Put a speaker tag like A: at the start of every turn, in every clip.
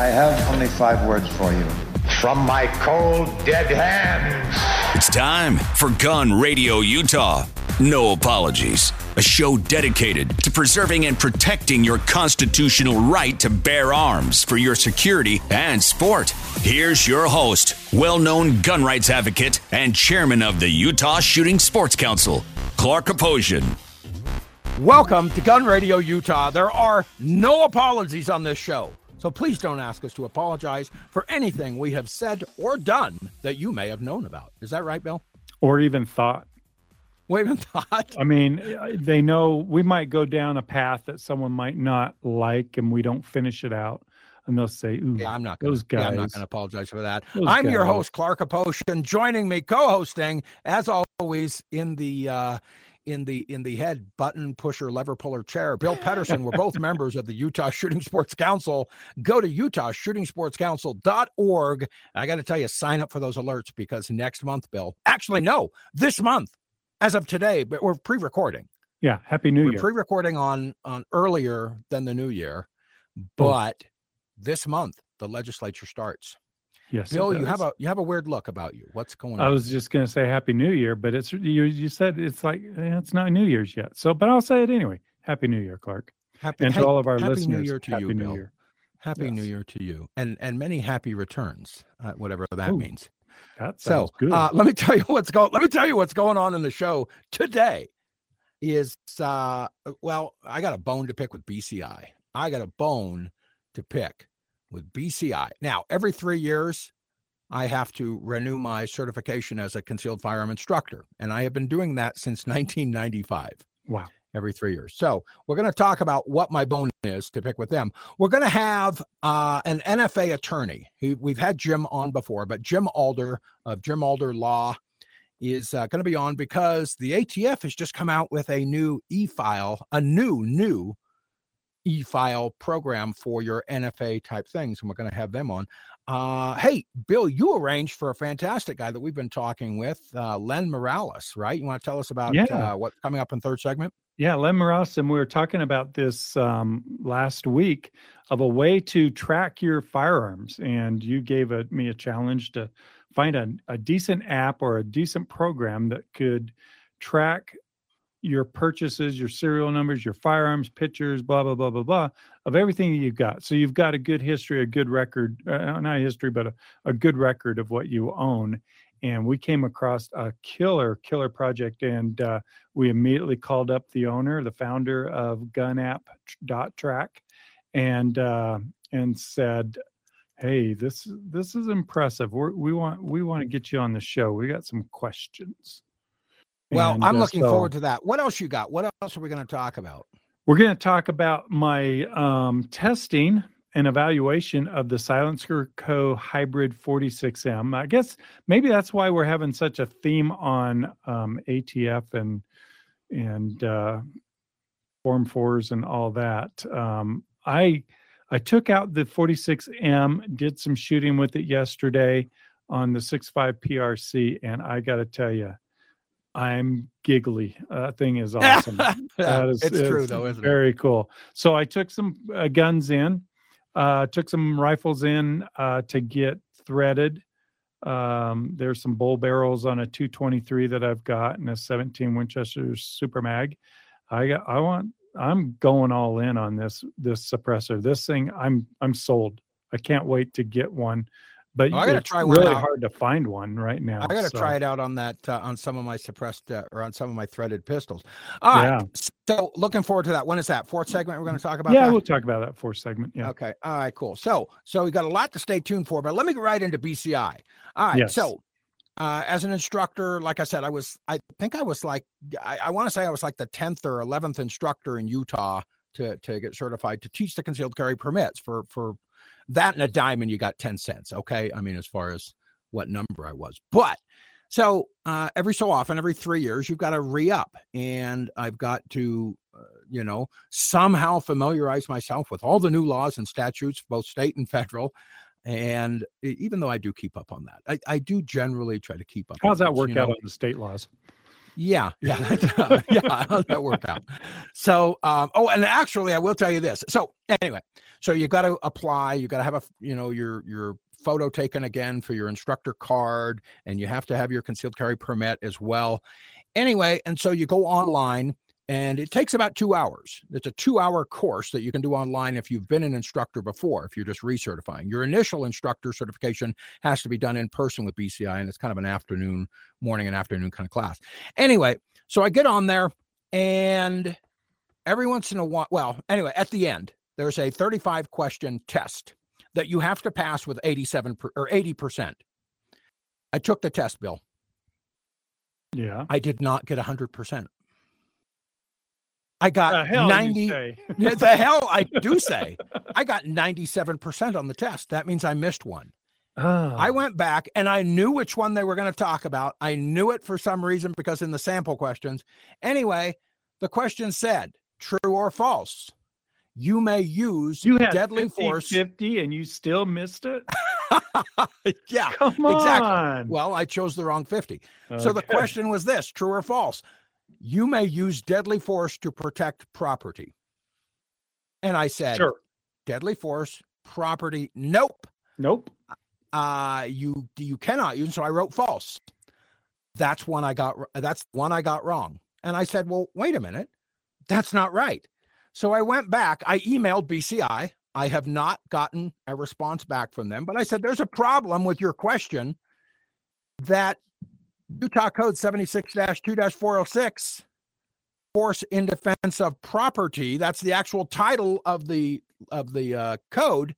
A: I have only five words for you. From my cold, dead hands.
B: It's time for Gun Radio Utah. No apologies. A show dedicated to preserving and protecting your constitutional right to bear arms for your security and sport. Here's your host, well known gun rights advocate and chairman of the Utah Shooting Sports Council, Clark Aposhian.
C: Welcome to Gun Radio Utah. There are no apologies on this show. So please don't ask us to apologize for anything we have said or done that you may have known about. Is that right, Bill?
D: Or even thought.
C: Or even thought.
D: I mean, they know we might go down a path that someone might not like and we don't finish it out. And they'll say, Ooh,
C: yeah, I'm not gonna,
D: those guys.
C: Yeah, I'm not going to apologize for that. I'm guys. your host, Clark Aposhian, joining me, co-hosting, as always, in the uh, in the in the head button pusher lever puller chair. Bill pedersen we're both members of the utah shooting sports council. Go to utahshootingsportscouncil.org i got to tell you sign up for those alerts because next month bill actually no this month as of today but we're pre-recording.
D: Yeah happy new
C: we're
D: year.
C: pre-recording on on earlier than the new year but oh. this month the legislature starts
D: Yes,
C: Bill, you have a you have a weird look about you. What's going on?
D: I was just going to say Happy New Year, but it's you. You said it's like eh, it's not New Year's yet. So, but I'll say it anyway. Happy New Year, Clark.
C: Happy
D: and to all of our
C: happy
D: listeners.
C: New Year to
D: happy
C: you,
D: New
C: Bill.
D: Year.
C: Happy
D: Yes.
C: New Year to you, and and many happy returns, uh, whatever that
D: Ooh,
C: means.
D: That
C: So,
D: good.
C: uh, let me tell you what's going. Let me tell you what's going on in the show today. Is uh, well, I got a bone to pick with BCI. I got a bone to pick with BCI. Now, every three years, I have to renew my certification as a concealed firearm instructor, and I have been doing that since 1995
D: wow.
C: every three years. So we're going to talk about what my bone is to pick with them. We're going to have uh, an NFA attorney. He, we've had Jim on before, but Jim Alder of Jim Alder Law is uh, going to be on because the ATF has just come out with a new e-file, a new new e-file program for your NFA type things, and we're going to have them on. Uh, hey, Bill, you arranged for a fantastic guy that we've been talking with, uh, Len Morales, right? You want to tell us about
D: Yeah.
C: uh, what's coming up in third segment?
D: Yeah, Len Morales, and we were talking about this um, last week of a way to track your firearms, and you gave a, me a challenge to find a, a decent app or a decent program that could track your purchases, your serial numbers, your firearms, pictures, blah blah blah blah blah, of everything you've got. So you've got a good history, a good record, uh, not history, but a, a good record of what you own. And we came across a killer, killer project, and uh, we immediately called up the owner, the founder of Track, and uh, and said, "Hey, this this is impressive. We're, we want we want to get you on the show. We got some questions."
C: Well,
D: And,
C: I'm
D: uh,
C: looking
D: so
C: forward to that. What else you got? What else are we going to talk about?
D: We're going to talk about my um, testing and evaluation of the SilencerCo Hybrid 46M. I guess maybe that's why we're having such a theme on um, ATF and and uh, Form fours and all that. Um, I I took out the 46M, did some shooting with it yesterday on the 6.5 PRC, and I got to tell you, I'm giggly. Uh, that thing is awesome. That is,
C: it's true, though, isn't it?
D: very cool. So I took some uh, guns in, uh, took some rifles in uh, to get threaded. Um, there's some bull barrels on a 223 that I've got and a 17 Winchester Super Mag. I got, I want, I'm going all in on this this suppressor. This thing, I'm I'm sold. I can't wait to get one. But
C: Oh, I gotta try one
D: really
C: out.
D: hard to find one right now.
C: I got to
D: so-
C: try it out on that uh, on some of my suppressed uh, or on some of my threaded pistols. All right. So looking forward to that. When is that? Fourth segment. We're going to talk about.
D: Yeah,
C: that?
D: we'll talk about that fourth segment. Yeah.
C: Okay. All right. Cool. So, so we got a lot to stay tuned for, but let me get right into BCI. All right.
D: Yes.
C: So, uh, as an instructor, like I said, I was, I think I was like, I, I want to say I was like the 10th or 11th instructor in Utah to, to get certified to teach the concealed carry permits for, for that and a diamond, you got 10 cents. Okay. I mean, as far as what number I was, but so uh, every so often, every three years, you've got to re up. And I've got to, uh, you know, somehow familiarize myself with all the new laws and statutes, both state and federal. And even though I do keep up on that, I, I do generally try to keep up.
D: How's that work
C: you know?
D: out on the state laws?
C: Yeah, yeah, yeah. How'd that work out? So, um, oh, and actually, I will tell you this. So, anyway, so you got to apply. You got to have a, you know, your your photo taken again for your instructor card, and you have to have your concealed carry permit as well. Anyway, and so you go online, and it takes about two hours. It's a two-hour course that you can do online if you've been an instructor before. If you're just recertifying, your initial instructor certification has to be done in person with BCI, and it's kind of an afternoon, morning and afternoon kind of class. Anyway, so I get on there, and every once in a while, well, anyway, at the end, there's a 35 question test that you have to pass with 87 per, or 80%. I took the test, Bill.
D: Yeah.
C: I did not get 100%. I got
D: The hell
C: 90
D: you say.
C: Yeah, the hell I do say. I got 97% on the test. That means I missed one.
D: Oh.
C: I went back and I knew which one they were going to talk about. I knew it for some reason because in the sample questions. Anyway, the question said true or false. You may use
D: you had
C: deadly
D: 50,
C: force.
D: 50 and you still missed it?
C: yeah.
D: Come
C: Exactly.
D: on.
C: Well, I chose the wrong 50. So the question was this true or false? You may use deadly force to protect property. And I said,
D: Sure.
C: deadly force, property, nope.
D: Nope.
C: uh you you cannot use so i wrote false that's one i got that's one i got wrong and i said well wait a minute that's not right so i went back i emailed bci i have not gotten a response back from them but i said there's a problem with your question that utah code 76-2-406 force in defense of property that's the actual title of the of the uh, code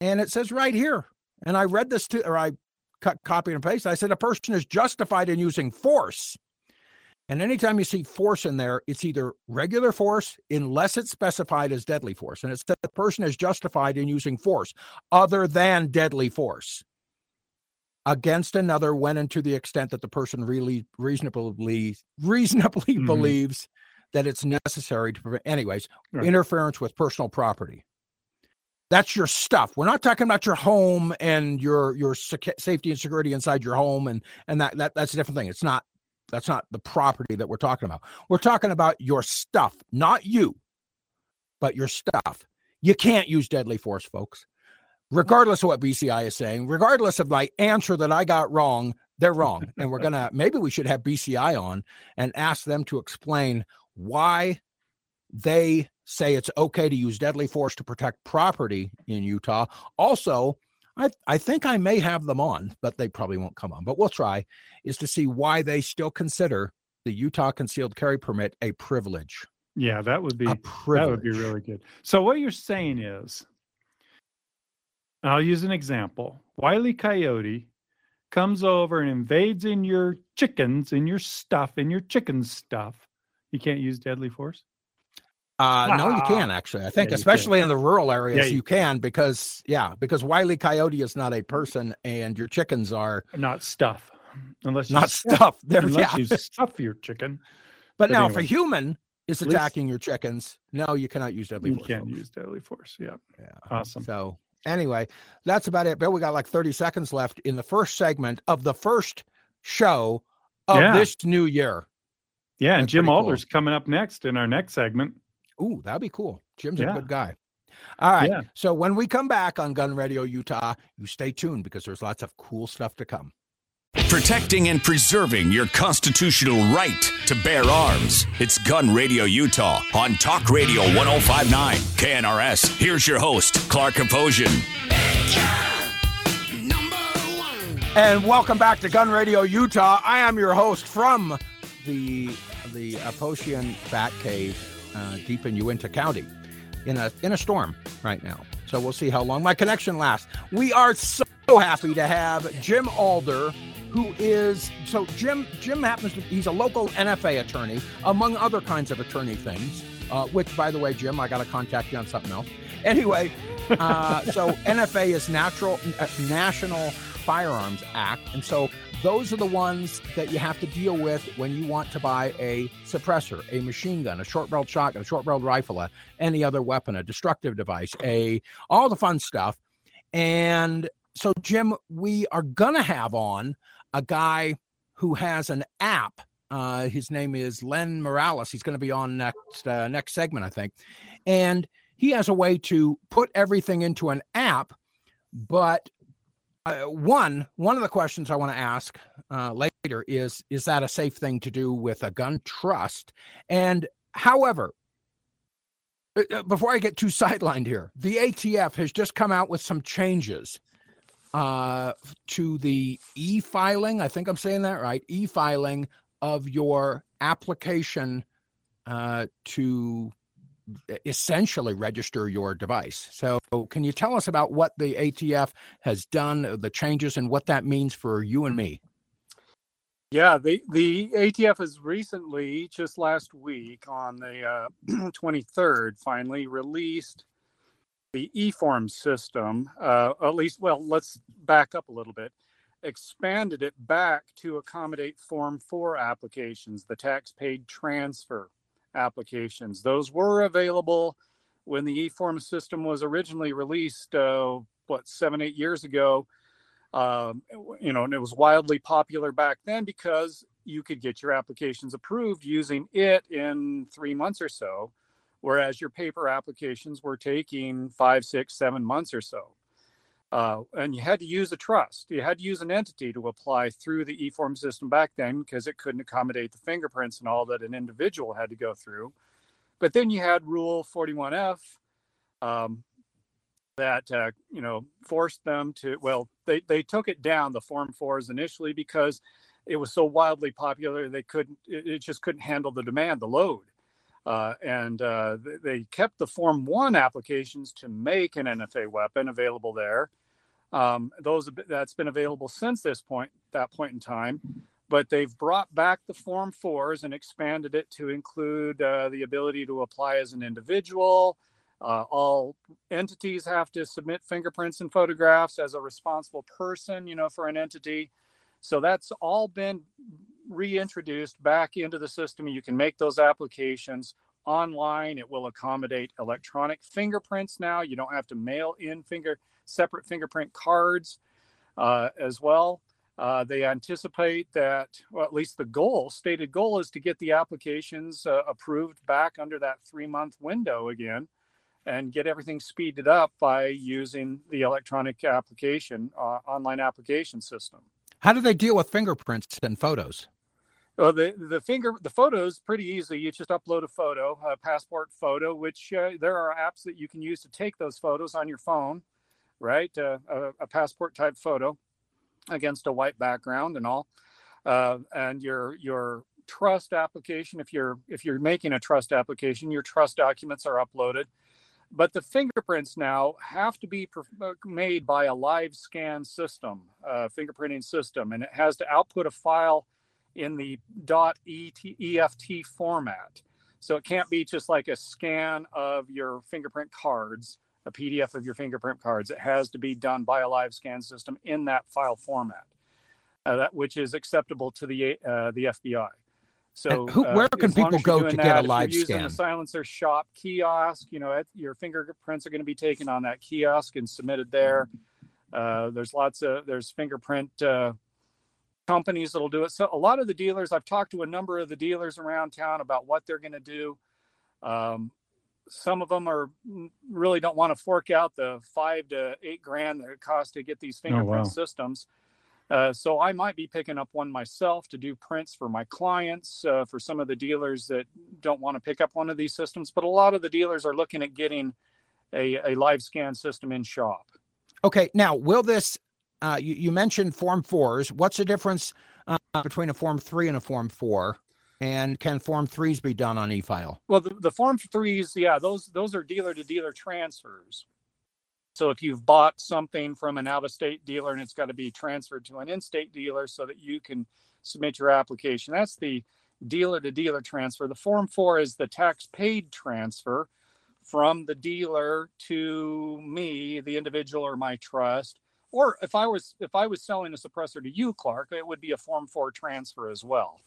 C: and it says right here and I read this to, or I cut, copy and paste. I said a person is justified in using force. And anytime you see force in there, it's either regular force unless it's specified as deadly force. And it said the person is justified in using force other than deadly force against another when and to the extent that the person really reasonably reasonably
D: Mhm.
C: believes that it's necessary to prevent anyways
D: Right.
C: interference with personal property. That's your stuff. We're not talking about your home and your your secu- safety and security inside your home and and that, that that's a different thing. It's not that's not the property that we're talking about. We're talking about your stuff not you but your stuff. You can't use deadly force folks regardless of what bci is saying regardless of my answer that i got wrong they're wrong and we're gonna maybe we should have bci on and ask them to explain why they say it's okay to use deadly force to protect property in Utah. Also, I, I think I may have them on, but they probably won't come on. But we'll try, is to see why they still consider the Utah concealed carry permit a privilege.
D: Yeah, that would be that would be really good. So what you're saying is I'll use an example. Wiley Coyote comes over and invades in your chickens, in your stuff, in your chicken stuff. You can't use deadly force?
C: Uh, no, you
D: Ah.
C: can actually. I think,
D: you
C: especially in the rural areas,
D: Yeah,
C: you,
D: you
C: can because yeah, because Wiley Coyote is not a person, and your chickens are
D: Not stuff. Unless you
C: not
D: stuff,
C: stuff. They're
D: unless
C: yeah.
D: you stuff your chicken.
C: But
D: but
C: now, if a human is
D: at least-
C: attacking your chickens, no, you cannot use deadly
D: You
C: force.
D: You can't
C: folks.
D: use deadly force. Yeah.
C: Yeah.
D: Awesome.
C: So anyway, that's about it. Bill, we got like 30 seconds left in the first segment of the first show of
D: Yeah.
C: this new year.
D: Yeah, and Jim
C: pretty cool.
D: Alder's coming up next in our next segment.
C: Ooh, that'd be cool. Jim's
D: Yeah.
C: a good guy. All right.
D: Yeah.
C: So when we come back on Gun Radio Utah, you stay tuned because there's lots of cool stuff to come.
B: Protecting and preserving your constitutional right to bear arms. It's Gun Radio Utah on Talk Radio 1059 KNRS. Here's your host, Clark Aposhian.
C: And welcome back to Gun Radio Utah. I am your host from the the Aposhian Bat Cave uh, deep in Uinta County in a in a storm right now. So we'll see how long my connection lasts. We are so happy to have Jim Alder, who is so Jim Jim happens to he's a local NFA attorney, among other kinds of attorney things. Uh, which, by the way, Jim, I got to contact you on something else. Anyway, uh, so NFA is Natural uh, National Firearms Act, and so those are the ones that you have to deal with when you want to buy a suppressor, a machine gun, a short-barreled shotgun, a short-barreled rifle, a, any other weapon, a destructive device, a all the fun stuff. And so, Jim, we are gonna have on a guy who has an app. Uh, his name is Len Morales. He's going to be on next uh, next segment, I think, and he has a way to put everything into an app. But uh, one one of the questions I want to ask uh, later is is that a safe thing to do with a gun trust? And however, uh, uh, before I get too sidelined here, the ATF has just come out with some changes uh, to the e filing. I think I'm saying that right. E filing of your application uh, to essentially register your device. So, can you tell us about what the ATF has done, the changes, and what that means for you and me?
E: Yeah, the, the ATF has recently, just last week on the uh, 23rd, finally released the e-form system. Uh, at least, well, let's back up a little bit. Expanded it back to accommodate Form 4 applications, the tax paid transfer applications. Those were available when the e-form system was originally released, uh, what, seven, eight years ago. Um, you know, and it was wildly popular back then because you could get your applications approved using it in three months or so, whereas your paper applications were taking five, six, seven months or so. Uh, and you had to use a trust. You had to use an entity to apply through the e-form system back then because it couldn't accommodate the fingerprints and all that an individual had to go through. But then you had Rule 41F um, that uh, you know forced them to. Well, they they took it down the Form Fours initially because it was so wildly popular they couldn't. It, it just couldn't handle the demand, the load. Uh, and uh, they kept the Form 1 applications to make an NFA weapon available there um, those that's been available since this point, that point in time, but they've brought back the Form Fours and expanded it to include uh, the ability to apply as an individual. Uh, all entities have to submit fingerprints and photographs as a responsible person, you know, for an entity. So that's all been reintroduced back into the system. You can make those applications online. It will accommodate electronic fingerprints now. You don't have to mail in finger separate fingerprint cards uh, as well. Uh, they anticipate that, well, at least the goal, stated goal, is to get the applications uh, approved back under that three month window again and get everything speeded up by using the electronic application, uh, online application system.
C: How do they deal with fingerprints and photos?
E: Well, the the finger the photos pretty easy. You just upload a photo, a passport photo, which uh, there are apps that you can use to take those photos on your phone right? Uh, a, a, passport type photo against a white background and all. Uh, and your your trust application, if you're if you're making a trust application, your trust documents are uploaded. But the fingerprints now have to be uh, made by a live scan system, uh, fingerprinting system, and it has to output a file in the .eft format. So it can't be just like a scan of your fingerprint cards a PDF of your fingerprint cards. It has to be done by a live scan system in that file format, uh, that which is acceptable to the uh, the FBI. So,
C: who, where uh, can people go to that, get a live
E: if you're
C: scan?
E: Using a silencer shop kiosk, you know, your fingerprints are going to be taken on that kiosk and submitted there. Uh, there's lots of there's fingerprint uh, companies that'll do it. So a lot of the dealers, I've talked to a number of the dealers around town about what they're going to do. Um, some of them are mm, really don't want to fork out the five to eight grand that it costs to get these fingerprint oh, wow. systems. Uh, so I might be picking up one myself to do prints for my clients, uh, for some of the dealers that don't want to pick up one of these systems. But a lot of the dealers are looking at getting a, a live scan system in shop.
C: Okay, now will this? Uh, you, you, mentioned Form Fours. What's the difference uh, between a Form Three and a Form Four? And can Form threes be done on e-file?
E: Well, the, the Form threes, yeah, those those are dealer to dealer transfers. So if you've bought something from an out-of-state dealer and it's got to be transferred to an in-state dealer so that you can submit your application, that's the dealer to dealer transfer. The Form 4 is the tax paid transfer from the dealer to me, the individual or my trust. Or if I was if I was selling a suppressor to you, Clark, it would be a Form Four transfer as well.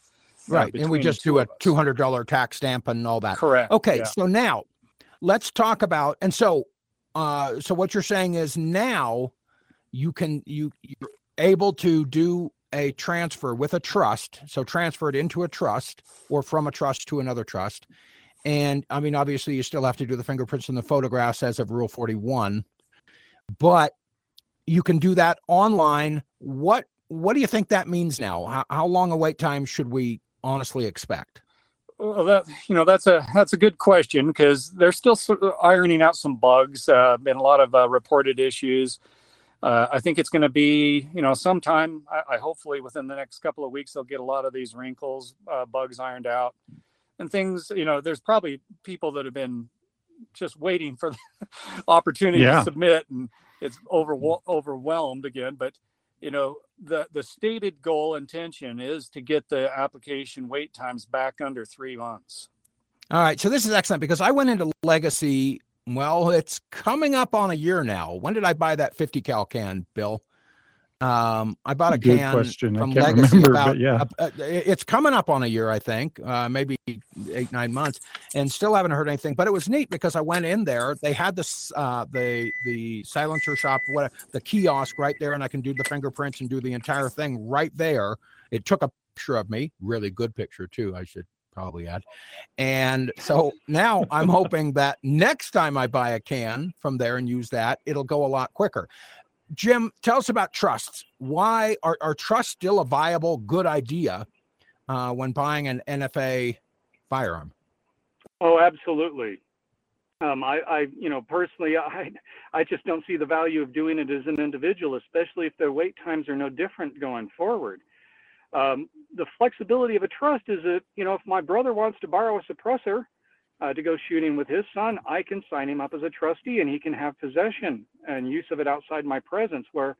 E: uh,
C: Right. And we just do a $200 tax stamp and all that.
E: Correct.
C: Okay.
E: yeah.
C: So now let's talk about, and so, uh, so what you're saying is now you can, you, you're able to do a transfer with a trust. So transfer it into a trust or from a trust to another trust. And I mean, obviously you still have to do the fingerprints and the photographs as of rule 41, but you can do that online. What, what do you think that means now? How, how long a wait time should we honestly expect?
E: Well, that you know that's a that's a good question because they're still sort of ironing out some bugs. Uh, been a lot of uh, reported issues. Uh, I think it's going to be you know sometime. I, I hopefully within the next couple of weeks they'll get a lot of these wrinkles, uh, bugs ironed out, and things. You know, there's probably people that have been just waiting for the opportunity
D: Yeah.
E: to submit, and it's over overwhelmed again. But you know the the stated goal intention is to get the application wait times back under three months
C: All right. So this is excellent because I went into Legacy. Well, it's coming up on a year now. When did I buy that 50 cal can, Bill? Um, I bought a
D: Good
C: can
D: question. I
C: from
D: can't
C: Legacy
D: remember,
C: about,
D: yeah.
C: uh, it's coming up on a year, I think, uh, maybe eight, nine months and still haven't heard anything, but it was neat because I went in there, they had this, uh, the, the silencer shop, what the kiosk right there. And I can do the fingerprints and do the entire thing right there. It took a picture of me, really good picture too. I should probably add. And so now I'm hoping that next time I buy a can from there and use that, it'll go a lot quicker. Jim, tell us about trusts. Why are, are trusts still a viable, good idea uh, when buying an NFA firearm?
F: Oh, absolutely. Um, I, I, you know, personally, I, I just don't see the value of doing it as an individual, especially if the wait times are no different going forward. Um, the flexibility of a trust is that, you know, if my brother wants to borrow a suppressor uh, to go shooting with his son, I can sign him up as a trustee and he can have possession and use of it outside my presence. Where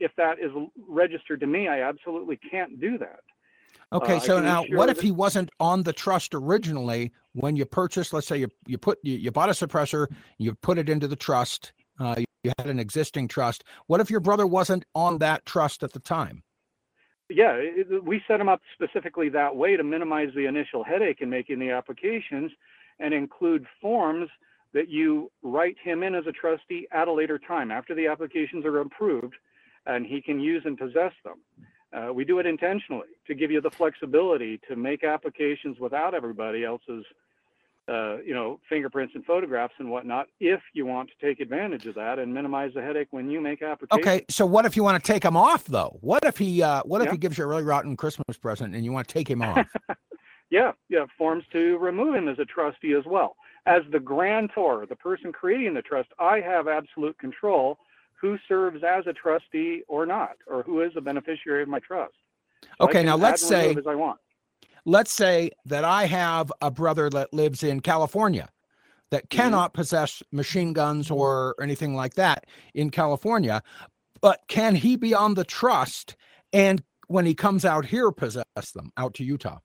F: if that is registered to me, I absolutely can't do that.
C: Okay,
F: Uh,
C: so now what if he wasn't on the trust originally when you purchased? Let's say you you put you, you bought a suppressor, you put it into the trust, uh, you had an existing trust. What if your brother wasn't on that trust at the time?
F: Yeah, it, we set him up specifically that way to minimize the initial headache in making the applications and include forms that you write him in as a trustee at a later time after the applications are approved and he can use and possess them. Uh, we do it intentionally to give you the flexibility to make applications without everybody else's, uh, you know, fingerprints and photographs and whatnot, if you want to take advantage of that and minimize the headache when you make applications.
C: Okay, so what if you want to take him off though? What if he uh, what if
F: Yeah.
C: he gives you a really rotten Christmas present and you want to take him off?
F: Yeah, yeah, forms to remove him as a trustee as well. As the grantor, the person creating the trust, I have absolute control who serves as a trustee or not, or who is a beneficiary of my trust. So
C: Okay, now let's say
F: as I want.
C: let's say that I have a brother that lives in California that
F: Mm-hmm.
C: cannot possess machine guns or anything like that in California, but can he be on the trust and when he comes out here possess them out to Utah?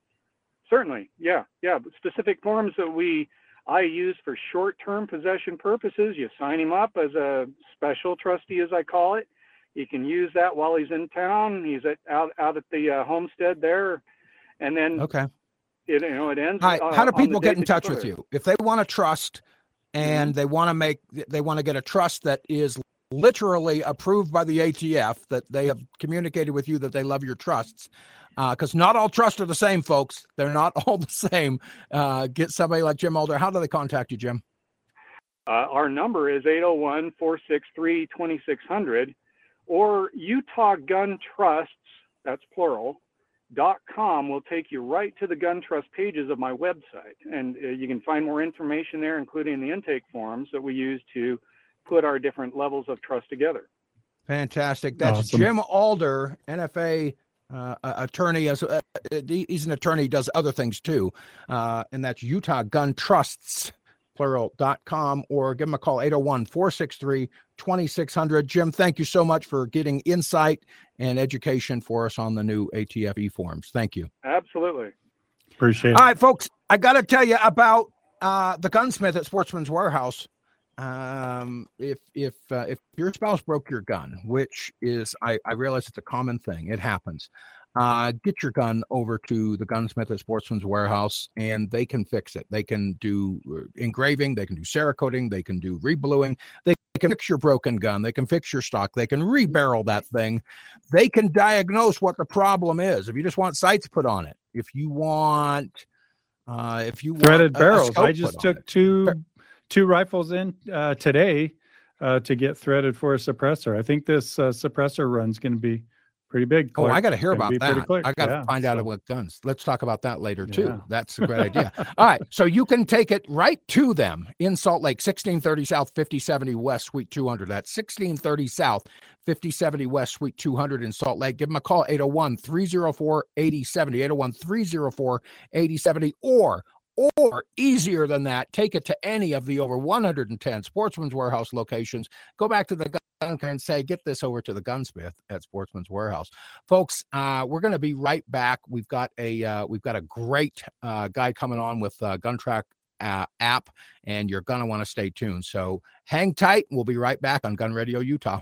F: Certainly, yeah, yeah. But specific forms that we I use for short-term possession purposes. You sign him up as a special trustee, as I call it. He can use that while he's in town. He's at out out at the uh, homestead there, and then
C: Okay.
F: it, you know it ends.
C: Right.
F: uh,
C: How do people get in touch with you? If they want to trust
F: Mm-hmm.
C: and they want to make they want to get a trust that is literally approved by the ATF that they have communicated with you that they love your trusts. Because not all trusts are the same, folks. They're not all the same. Uh, get somebody like Jim Alder. How do they contact you, Jim?
F: Uh, our number is 801 463 2600 or Utah Gun Trusts, that's plural, dot com will take you right to the gun trust pages of my website. And uh, you can find more information there, including the intake forms that we use to put our different levels of trust together.
C: Fantastic. That's
D: Awesome.
C: Jim Alder, NFA uh, uh, attorney. As uh, uh, he's an attorney, does other things too, uh, and that's Utah Gun Trusts plural.com or give him a call 801-463-2600 jim thank you so much for getting insight and education for us on the new atf forms thank you
F: Absolutely.
D: Appreciate it.
C: all right folks i got to tell you about uh, the gunsmith at Sportsman's Warehouse. Um, if if uh, if your spouse broke your gun, which is I, I realize it's a common thing, it happens. Uh, get your gun over to the gunsmith at Sportsman's Warehouse, and they can fix it. They can do uh, engraving, they can do cerakoting, they can do rebluing, they can fix your broken gun, they can fix your stock, they can rebarrel that thing, they can diagnose what the problem is. If you just want sights put on it, if you want uh, if you
D: threaded
C: want
D: barrels, I just took two two rifles in uh, today uh, to get threaded for a suppressor. I think this uh, suppressor run's going to be pretty big.
C: Oh, I got to hear about that. I got to
D: Yeah,
C: find out
D: so-
C: about guns. Let's talk about that later too.
D: Yeah.
C: That's a great idea. All right, so you can take it right to them in Salt Lake, 1630 South, 5070 West, Suite 200. That's 1630 South, 5070 West, Suite 200 in Salt Lake. Give them a call 801 304 8070, 801 304 8070, or or easier than that, take it to any of the over 110 Sportsman's Warehouse locations. Go back to the gun and say, get this over to the gunsmith at Sportsman's Warehouse, folks. Uh, we're going to be right back. We've got a uh, we've got a great uh, guy coming on with uh, Gun Track uh, app, and you're going to want to stay tuned. So hang tight. We'll be right back on Gun Radio Utah.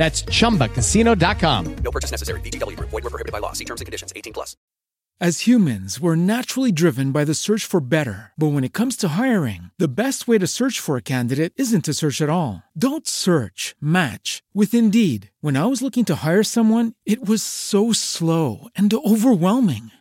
G: That's chumbacasino.com.
H: No purchase necessary. VGW Group. Void were prohibited by law. See terms and conditions. 18 plus.
I: As humans, we're naturally driven by the search for better. But when it comes to hiring, the best way to search for a candidate isn't to search at all. Don't search, match with Indeed. When I was looking to hire someone, it was so slow and overwhelming.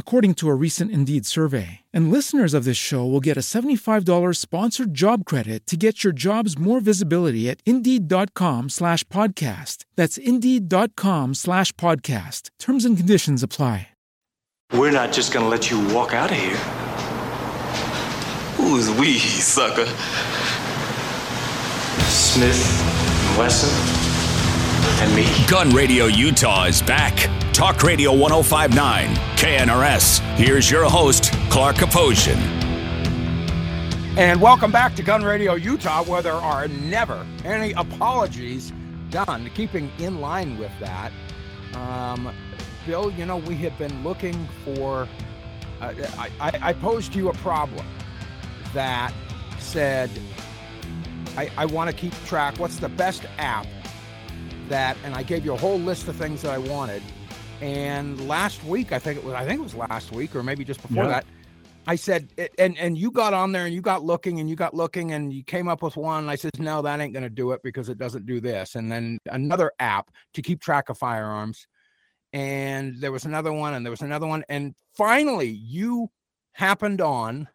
I: according to a recent Indeed survey. And listeners of this show will get a $75 sponsored job credit to get your jobs more visibility at Indeed.com slash podcast. That's Indeed.com slash podcast. Terms and conditions apply.
J: We're not just gonna let you walk out of here. Who's we, sucker? Smith, Wesson, and me.
B: Gun Radio Utah is back. Talk Radio 1059, KNRS. Here's your host, Clark Aposhian.
C: And welcome back to Gun Radio Utah, where there are never any apologies done. Keeping in line with that, um, Bill, you know, we have been looking for. Uh, I, I, I posed you a problem that said, I, I want to keep track. What's the best app that? And I gave you a whole list of things that I wanted. And last week, I think it was, I think it was last week, or maybe just before
D: Yeah.
C: that, I said, and and you got on there and you got looking and you got looking and you came up with one. I said, no, that ain't going to do it because it doesn't do this. And then another app to keep track of firearms. And there was another one and there was another one. And finally, you happened on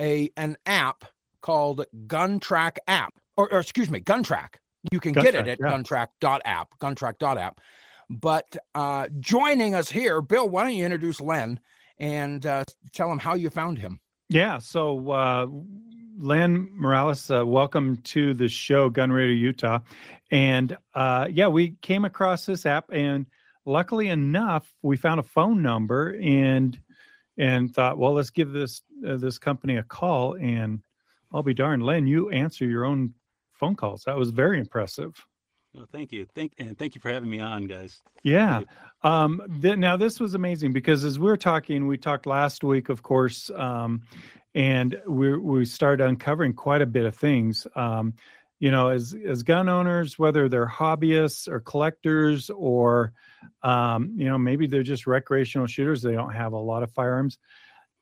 C: a an app called Gun Track app, or, or excuse me, Gun Track. You can
D: Gun
C: get it at
D: yeah.
C: guntrack.app, guntrack.app. But uh, joining us here, Bill, why don't you introduce Len and uh, tell him how you found him?
D: Yeah. So, uh, Len Morales, uh, welcome to the show, Gun Radio Utah. And uh, yeah, we came across this app, and luckily enough, we found a phone number and and thought, well, let's give this uh, this company a call. And I'll be darned, Len, you answer your own phone calls. That was very impressive.
K: Well, thank you. Thank and thank you for having me on, guys.
D: Yeah. Um, th- now this was amazing because as we were talking, we talked last week, of course, um, and we we started uncovering quite a bit of things. Um, you know, as as gun owners, whether they're hobbyists or collectors, or um, you know, maybe they're just recreational shooters, they don't have a lot of firearms.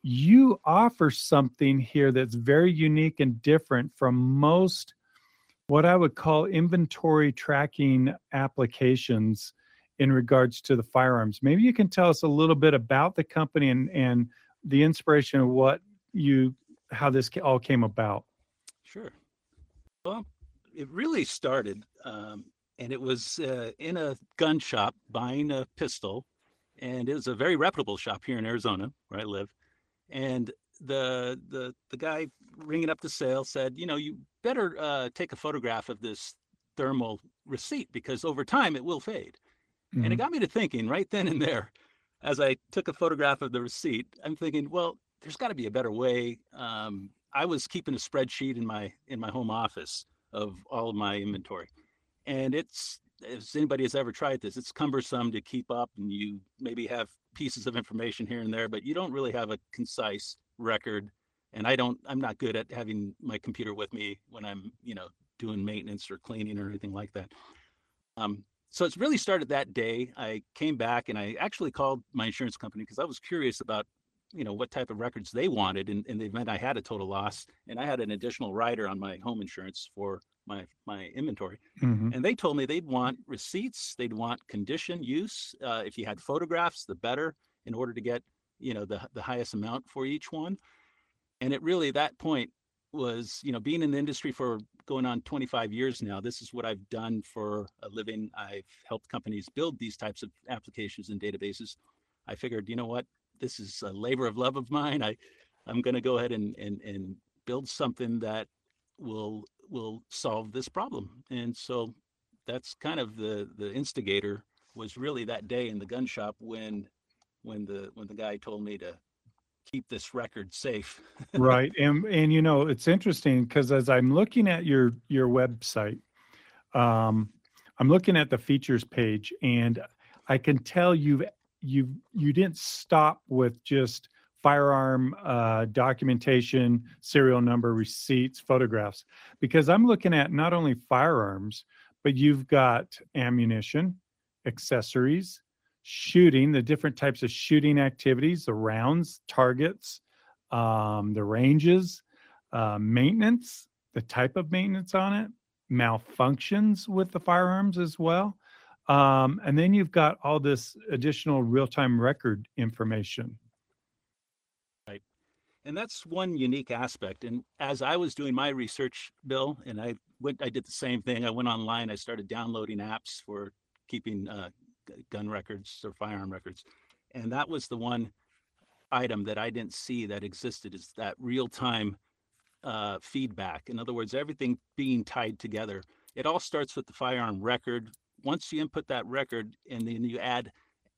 D: You offer something here that's very unique and different from most what I would call inventory tracking applications in regards to the firearms. Maybe you can tell us a little bit about the company and and the inspiration of what you how this all came about.
K: Sure. Well, it really started, um, and it was uh, in a gun shop buying a pistol, and it was a very reputable shop here in Arizona, where I live. And the the the guy ringing up the sale said, you know, you better uh, take a photograph of this thermal receipt because over time it will fade. And it
D: Mhm.
K: got me to thinking right then and there, as I took a photograph of the receipt, I'm thinking, well, there's got to be a better way. Um, I was keeping a spreadsheet in my in my home office of all of my inventory, and it's if anybody has ever tried this, it's cumbersome to keep up, and you maybe have pieces of information here and there, but you don't really have a concise record. And I don't, I'm not good at having my computer with me when I'm, you know, doing maintenance or cleaning or anything like that. Um, so it's really started that day. I came back and I actually called my insurance company because I was curious about, you know, what type of records they wanted in, in the event I had a total loss. And I had an additional rider on my home insurance for my my inventory.
D: Mhm.
K: And they told me they'd want receipts, they'd want condition use. Uh, if you had photographs, the better, in order to get, you know, the the highest amount for each one. And it really that point was, you know, being in the industry for going on 25 years now, this is what I've done for a living. I've helped companies build these types of applications and databases. I figured, you know what, this is a labor of love of mine. I, I'm going to go ahead and, and, and build something that will will solve this problem. And so that's kind of the the instigator was really that day in the gun shop when when the when the guy told me to keep this record safe.
D: right and and you know it's interesting because as i'm looking at your your website um i'm looking at the features page and i can tell you've you you didn't stop with just firearm uh, documentation serial number receipts photographs because i'm looking at not only firearms but you've got ammunition accessories shooting the different types of shooting activities the rounds targets um, the ranges, uh, maintenance, the type of maintenance on it, malfunctions with the firearms as well. Um, and then you've got all this additional real time record information.
K: Right. And that's one unique aspect. And as I was doing my research, Bill, and I went, I did the same thing. I went online, I started downloading apps for keeping uh, gun records or firearm records. And that was the one item that I didn't see that existed is that real time uh, feedback. In other words, everything being tied together. It all starts with the firearm record. Once you input that record and then you add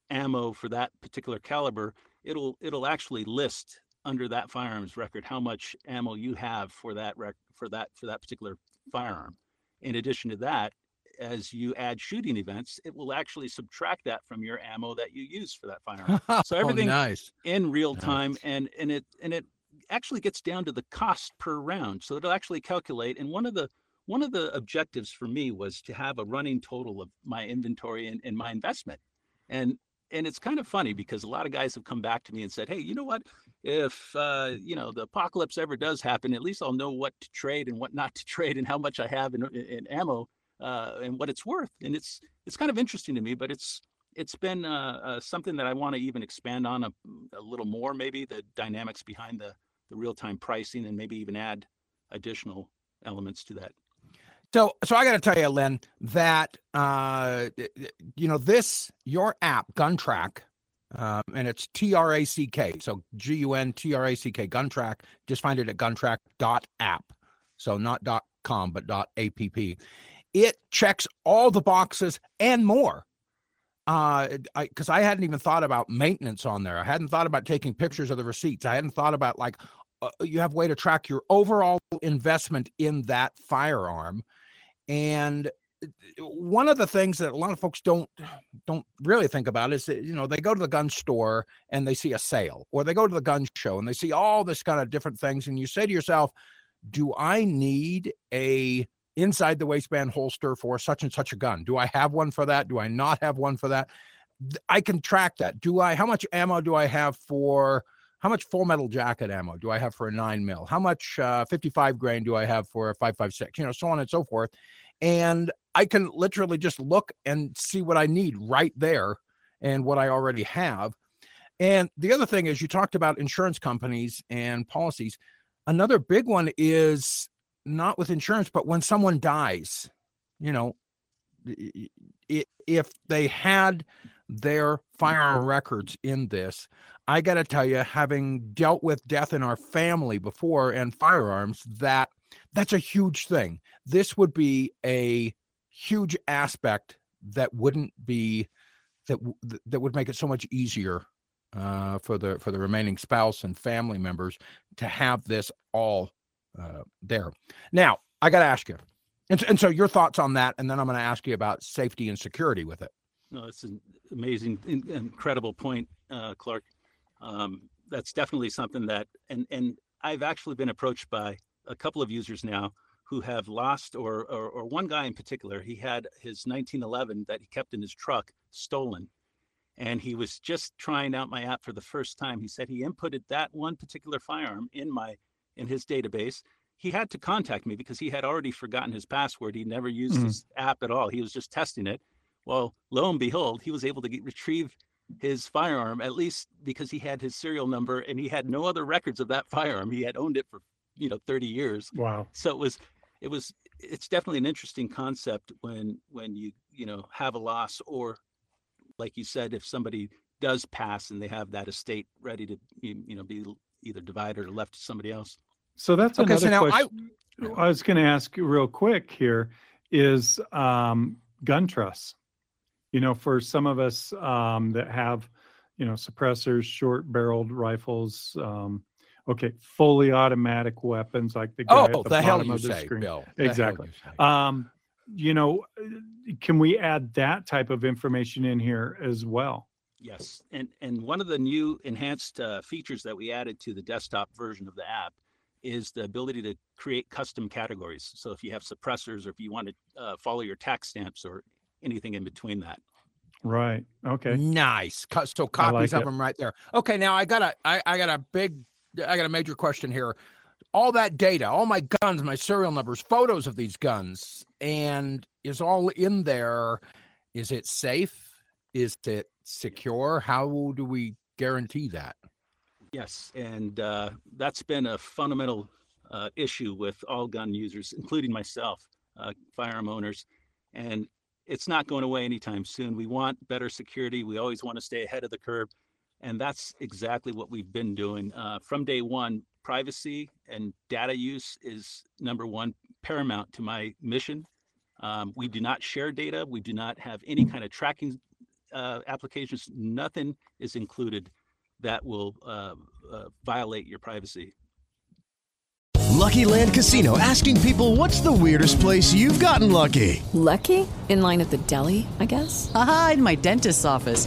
K: ammo for that particular caliber, it'll it'll actually list under that firearms record how much ammo you have for that rec- for that for that particular firearm. In addition to that, as you add shooting events, it will actually subtract that from your ammo that you use for that firearm. So
C: Oh,
K: everything
C: nice.
K: in real time and and it and it actually gets down to the cost per round. So it'll actually calculate and one of the one of the objectives for me was to have a running total of my inventory and, and my investment. And and it's kind of funny because a lot of guys have come back to me and said, "Hey, you know what? If uh, you know the apocalypse ever does happen, at least I'll know what to trade and what not to trade, and how much I have in, in ammo uh, and what it's worth." And it's it's kind of interesting to me, but it's it's been uh, uh, something that I want to even expand on a, a little more, maybe the dynamics behind the the real time pricing, and maybe even add additional elements to that.
C: So, so I got to tell you, Lynn, that uh, you know this your app, Gun Track, um, and it's T R A C K. So G U N T R A C K, Gun Track. Just find it at guntrack.app. So not dot com, but dot app. It checks all the boxes and more. Uh, I because I hadn't even thought about maintenance on there. I hadn't thought about taking pictures of the receipts. I hadn't thought about like uh, you have way to track your overall investment in that firearm and uh, one of the things that a lot of folks don't don't really think about is that you know they go to the gun store and they see a sale or they go to the gun show and they see all this kind of different things and you say to yourself do i need a inside the waistband holster for such and such a gun do i have one for that do i not have one for that i can track that do i how much ammo do i have for how much full metal jacket ammo do I have for a nine mil? How much uh, 55 grain do I have for a 556? You know, so on and so forth. And I can literally just look and see what I need right there and what I already have. And the other thing is, you talked about insurance companies and policies. Another big one is not with insurance, but when someone dies, you know, if they had their firearm records in this, I got to tell you, having dealt with death in our family before and firearms, that that's a huge thing. This would be a huge aspect that wouldn't be that that would make it so much easier uh, for the for the remaining spouse and family members to have this all uh, there. Now, I got to ask you, and, and so your thoughts on that, and then I'm going to ask you about safety and security with it.
K: No, it's an amazing, incredible point, uh, Clark. Um, that's definitely something that, and and I've actually been approached by a couple of users now who have lost, or, or or one guy in particular, he had his 1911 that he kept in his truck stolen, and he was just trying out my app for the first time. He said he inputted that one particular firearm in my in his database. He had to contact me because he had already forgotten his password. He never used mm. his app at all. He was just testing it. Well, lo and behold, he was able to get, retrieve his firearm at least because he had his serial number and he had no other records of that firearm. He had owned it for you know 30 years.
D: Wow.
K: So it was it was it's definitely an interesting concept when when you you know have a loss or like you said if somebody does pass and they have that estate ready to you know be either divided or left to somebody else.
D: So that's okay, another so question. I, I was going to ask you real quick here is um, gun trusts. You know, for some of us um, that have, you know, suppressors, short-barreled rifles, um, okay, fully automatic weapons like the guy oh, at the, the bottom of the say, screen. Bill. Exactly. You, um, you know, can we add that type of information in here as well?
K: Yes, and and one of the new enhanced uh, features that we added to the desktop version of the app is the ability to create custom categories. So if you have suppressors, or if you want to uh, follow your tax stamps, or anything in between that.
D: Right. Okay.
C: Nice. So copies like of it. them right there. Okay. Now I got a I, I got a big I got a major question here. All that data, all my guns, my serial numbers, photos of these guns, and is all in there. Is it safe? Is it secure? How do we guarantee that?
K: Yes, and uh, that's been a fundamental uh, issue with all gun users, including myself, uh, firearm owners, and it's not going away anytime soon. We want better security. We always want to stay ahead of the curve, and that's exactly what we've been doing uh, from day one. Privacy and data use is number one, paramount to my mission. Um, we do not share data. We do not have any kind of tracking uh, applications, nothing is included that will uh, uh, violate your privacy.
L: Lucky Land Casino asking people what's the weirdest place you've gotten lucky?
M: Lucky? In line at the deli, I guess?
N: Aha, in my dentist's office.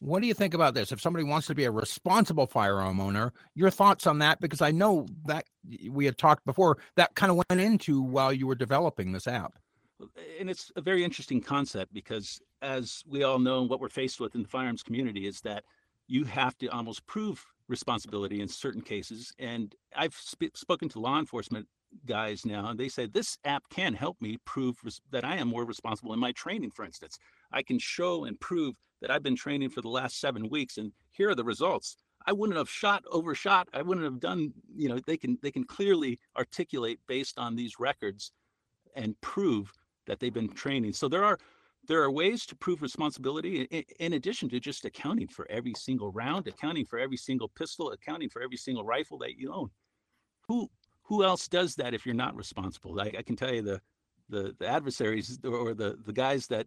C: what do you think about this? If somebody wants to be a responsible firearm owner, your thoughts on that? Because I know that we had talked before that kind of went into while you were developing this app.
K: And it's a very interesting concept because, as we all know, what we're faced with in the firearms community is that you have to almost prove responsibility in certain cases. And I've sp- spoken to law enforcement guys now, and they say this app can help me prove res- that I am more responsible in my training, for instance. I can show and prove that I've been training for the last seven weeks, and here are the results. I wouldn't have shot overshot. I wouldn't have done, you know, they can they can clearly articulate based on these records and prove that they've been training. So there are there are ways to prove responsibility in, in, addition to just accounting for every single round, accounting for every single pistol, accounting for every single rifle that you own. Who who else does that if you're not responsible? I, I can tell you the the, the adversaries or the the guys that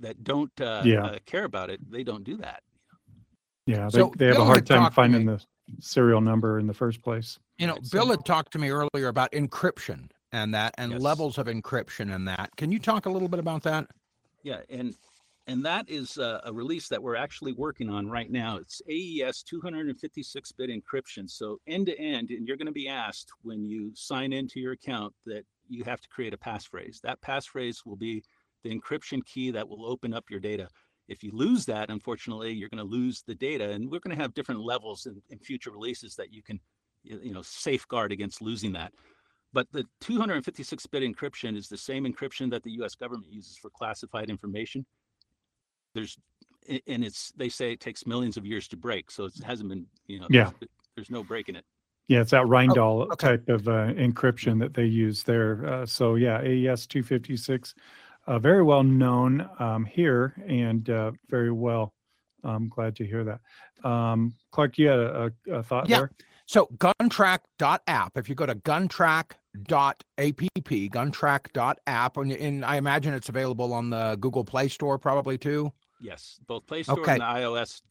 K: that don't uh, yeah. uh, care about it, they don't do that.
D: Yeah, they, so they have a hard time finding the serial number in the first place.
C: You know, Bill had talked to me earlier about encryption and that, and
K: Yes.
C: levels of encryption and that. Can you talk a little bit about that?
K: Yeah, and and that is uh, a release that we're actually working on right now. It's AES 256-bit encryption. So end to end, and you're going to be asked when you sign into your account that you have to create a passphrase. That passphrase will be the encryption key that will open up your data. If you lose that, unfortunately, you're going to lose the data, and we're going to have different levels in, in future releases that you can, you know, safeguard against losing that. But the 256-bit encryption is the same encryption that the U.S. government uses for classified information. There's, and it's they say it takes millions of years to break, so it hasn't been, you know,
D: Yeah.
K: there's, there's no breaking it.
D: Yeah, it's that Rijndael type of uh, encryption that they use there. Uh, so yeah, AES 256, uh, very well known um, here and uh, very well. I'm glad to hear that. Um, Clark, you had a, a, a thought
C: Yeah.
D: there?
C: So guntrack.app, if you go to guntrack.app, guntrack.app, and, and I imagine it's available on the Google Play Store probably too.
K: Yes, both Play Store
C: Okay.
K: and the iOS.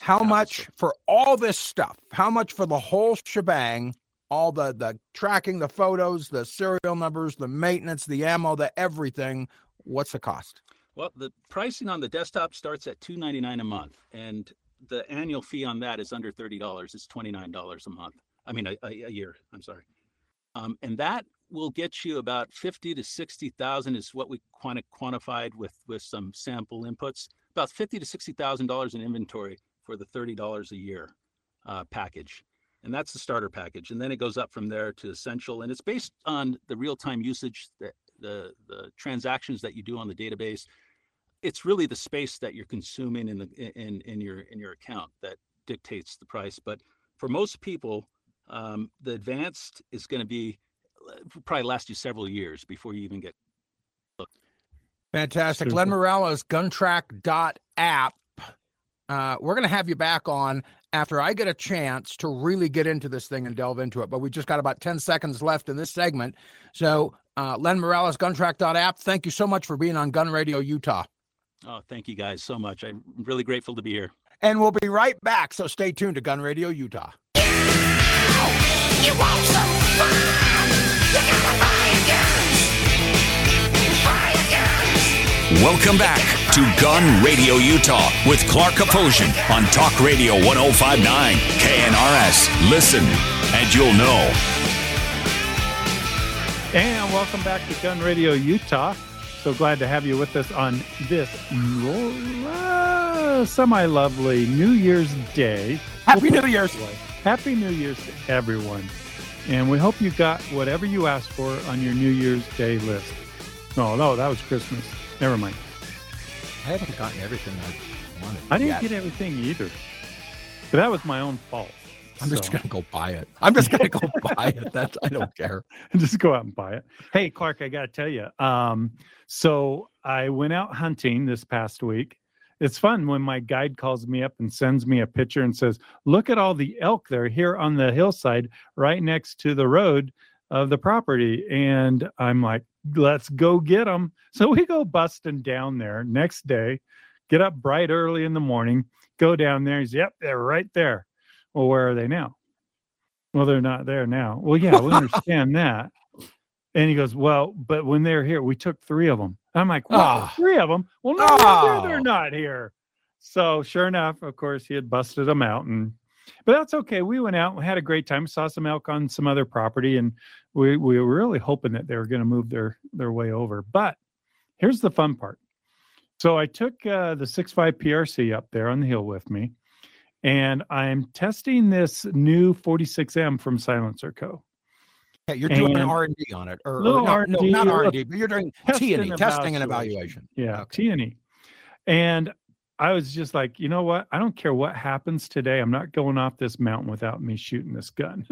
C: How much
K: Store.
C: for all this stuff? How much for the whole shebang? All the the tracking, the photos, the serial numbers, the maintenance, the ammo, the everything. What's the cost?
K: Well, the pricing on the desktop starts at two ninety nine a month, and the annual fee on that is under thirty dollars. It's twenty nine dollars a month. I mean, a, a, a year. I'm sorry, um, and that will get you about fifty to sixty thousand is what we quanti- quantified with with some sample inputs. About fifty to sixty thousand dollars in inventory for the thirty dollars a year uh, package, and that's the starter package. And then it goes up from there to essential, and it's based on the real time usage that the the transactions that you do on the database it's really the space that you're consuming in the in in your in your account that dictates the price but for most people um, the advanced is going to be probably last you several years before you even get
C: Fantastic.
D: Super.
C: Len Morales, guntrack.app. Uh, we're going to have you back on after I get a chance to really get into this thing and delve into it. But we just got about 10 seconds left in this segment. So, uh, Len Morales, guntrack.app, thank you so much for being on Gun Radio Utah.
K: oh thank you guys so much i'm really grateful to be here
C: And we'll be right back. So stay tuned to Gun Radio Utah.
B: Welcome back to Gun Radio Utah with Clark Aposhian on Talk Radio 1059 KNRS. Listen, and you'll know.
D: And welcome back to Gun Radio Utah. So glad to have you with us on this uh, semi lovely New Year's Day.
C: Happy New Year's.
D: Happy New Year's to everyone. And we hope you got whatever you asked for on your New Year's Day list. No, no, that was Christmas. Never mind.
C: I haven't gotten everything I wanted.
D: I didn't
C: yet.
D: get everything either. But that was my own fault.
C: I'm just going to go buy it. I'm just going to go buy it. That's, I don't care.
D: just go out and buy it. Hey, Clark, I got to tell you. Um, so I went out hunting this past week. It's fun when my guide calls me up and sends me a picture and says, "Look at all the elk there here on the hillside, right next to the road of the property." And I'm like, "Let's go get them." So we go busting down there next day, get up bright early in the morning, go down there. He's, "Yep, they're right there." Well, where are they now? Well, they're not there now. Well, yeah, we understand that. And he goes, Well, but when they're here, we took three of them. I'm like, What?
C: Ah.
D: Three of them? Well, no
C: Oh.
D: they're not here. So sure enough, of course, he had busted them out. And but that's okay. We went out, we had a great time, saw some elk on some other property, and we, we were really hoping that they were going to move their their way over. But here's the fun part. So I took uh, the 6.5 PRC up there on the hill with me, and I'm testing this new 46M from SilencerCo.
C: Okay, you're doing
D: And-
C: R and D on it, or, or no, no,
D: R&D,
C: not R and D, but you're doing T and E, testing and evaluation.
D: Yeah, T and E. And I was just like, you know what? I don't care what happens today. I'm not going off this mountain without me shooting this gun.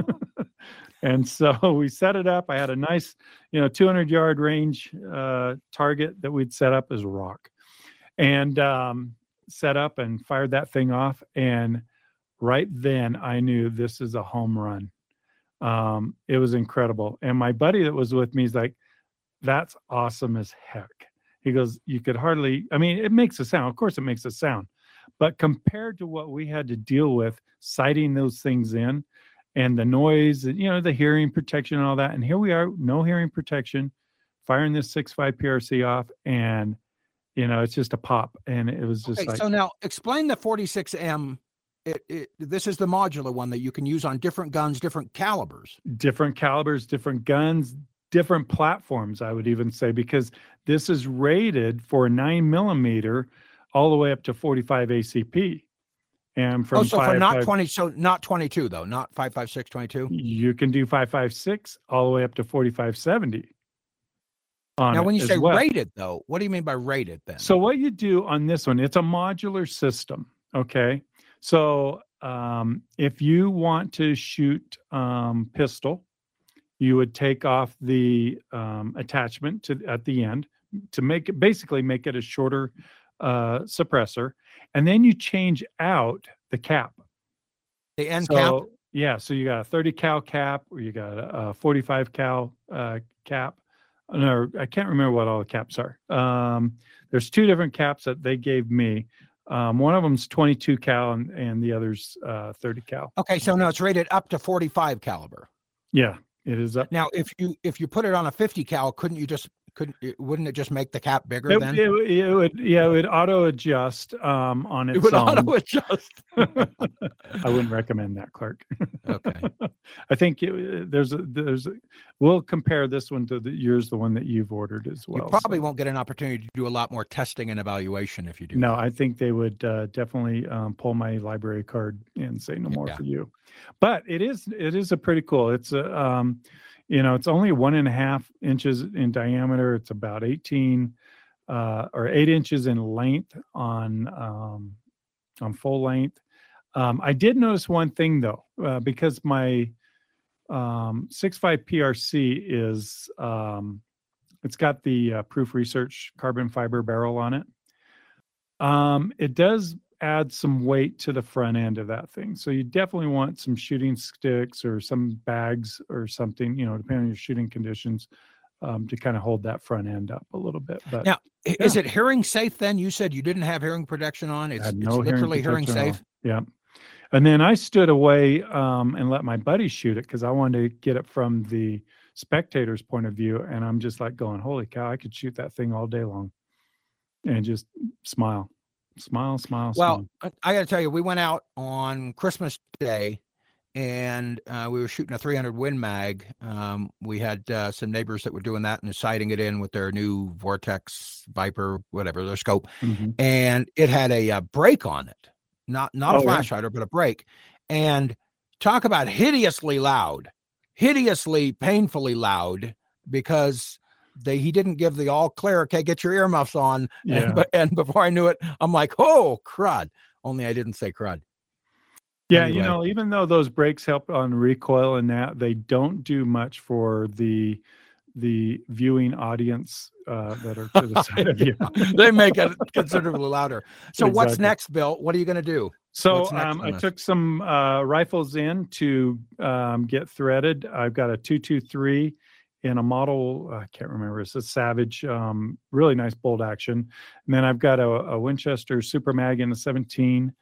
D: and so we set it up. I had a nice, you know, 200 yard range uh, target that we'd set up as a rock, and um, set up and fired that thing off. And right then, I knew this is a home run. Um, it was incredible. And my buddy that was with me is like, that's awesome as heck. He goes, you could hardly, I mean, it makes a sound. Of course, it makes a sound, But compared to what we had to deal with sighting those things in and the noise and you know the hearing protection and all that, and here we are, no hearing protection, firing this 6.5 PRC off, and you know it's just a pop, and it was just
C: Okay,
D: like
C: so now explain the 46M. It, it, this is the modular one that you can use on different guns, different calibers.
D: different calibers, different guns, different platforms, I would even say, because this is rated for nine millimeter all the way up to 45 ACP. And from
C: oh, so for not
D: five-
C: 20, so not 22 though, not 556, 22.
D: you can do 556 all the way up to 4570. on
C: Now, when you say
D: well.
C: rated though, what do you mean by rated then?
D: So what you do on this one, it's a modular system. Okay. So um, if you want to shoot um, pistol, you would take off the um, attachment to at the end to make it basically make it a shorter uh, suppressor, and then you change out the cap.
C: The end cap?
D: Yeah, so you got a 30 cal cap, or you got a, a 45 cal uh, cap. No, I can't remember what all the caps are. Um, there's two different caps that they gave me. Um, one of them's 22 cal, and, and the other's uh, 30 cal.
C: Okay, so no, it's rated up to 45 caliber.
D: Yeah, it is up.
C: Now, if you if you put it on a 50 cal, couldn't you just couldn't it, wouldn't it just make the cap bigger
D: It,
C: then?
D: it, it would, yeah, it would auto adjust um, on its
C: It would auto-adjust.
D: I wouldn't recommend that, Clark.
C: Okay.
D: I think it, there's a, there's a, we'll compare this one to the yours, the one that you've ordered as well.
C: you
D: so-
C: probably won't get an opportunity to do a lot more testing and evaluation if you do.
D: No, I think they would uh, definitely um, pull my library card and say no more
C: Yeah.
D: for you. But it is it is a pretty cool. It's a um, you know it's only one and a half inches in diameter. It's about eighteen uh, or eight inches in length on um, on full length. Um, I did notice one thing though, uh, because my um, 6.5 PRC is um, it's got the uh, Proof Research carbon fiber barrel on it. Um, it does add some weight to the front end of that thing. So you definitely want some shooting sticks or some bags or something, you know, depending on your shooting conditions, um, to kind of hold that front end up a little bit. But
C: Now, i- is it hearing safe then? You said you didn't have hearing protection on. It's,
D: had
C: it's
D: no
C: literally hearing,
D: protection
C: safe.
D: Yeah. And then I stood away um, and let my buddy shoot it because I wanted to get it from the spectator's point of view. And I'm just like going, holy cow, I could shoot that thing all day long and just smile, smile, smile,
C: Well,
D: smile.
C: I- I got to tell you, we went out on Christmas Day and uh, we were shooting a 300 Win Mag. Um, we had uh, some neighbors that were doing that and sighting it in with their new Vortex Viper, whatever their scope,
D: Mhm.
C: and it had a uh, brake on it, not not
D: Oh,
C: a flash hider, but a brake. And talk about hideously loud, hideously painfully loud because they he didn't give the all clear. Okay, get your earmuffs on.
D: Yeah.
C: And, and before I knew it, I'm like, oh crud. Only I didn't say crud.
D: Yeah, you know, even though those brakes help on recoil and that, they don't do much for the the viewing audience uh, that are to the side of you.
C: they make it considerably louder. So what's next, Bill? What are you going to do?
D: So um, I
C: this?
D: took some uh, rifles in to um, get threaded. I've got a two two three in a model. I can't remember. It's a Savage, um, really nice bolt action. And then I've got a, a Winchester Super Mag in the seventeen.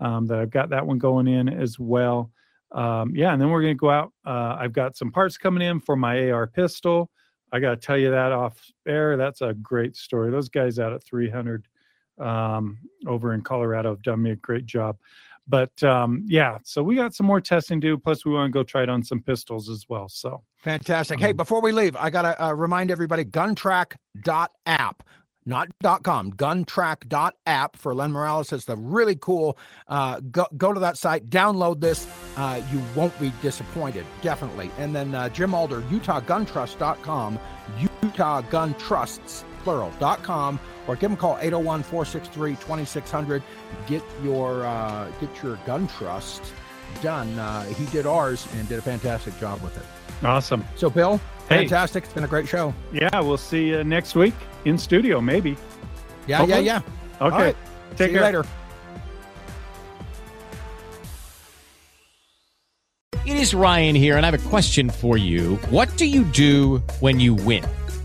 D: Um, that I've got that one going in as well. Um, yeah, and then we're gonna go out. Uh, I've got some parts coming in for my AR pistol. I got to tell you that off air. That's a great story. Those guys out at 300 um, over in Colorado have done me a great job. But um, yeah, so we got some more testing to do. Plus, we want to go try it on some pistols as well. So
C: Fantastic. Hey, before we leave, I got to uh, remind everybody guntrack.app, not dot .com, guntrack.app for Len Morales. It's the really cool. Uh, go, go to that site, download this. Uh, you won't be disappointed, definitely. And then uh, Jim Alder, UtahGunTrust.com, Utah Gun Trusts, plural.com, or give them a call 801 463 2600. Get your uh, get your gun trust done. Uh, he did ours and did a fantastic job with it.
D: awesome.
C: So, Bill,
D: Hey.
C: fantastic. It's been a great show.
D: Yeah, we'll see you next week in studio, maybe.
C: Yeah,
D: Hopefully.
C: yeah, yeah.
D: Okay.
C: All right.
D: Take
C: See
D: care.
C: you later.
G: It is Ryan here, and I have a question for you. What do you do when you win?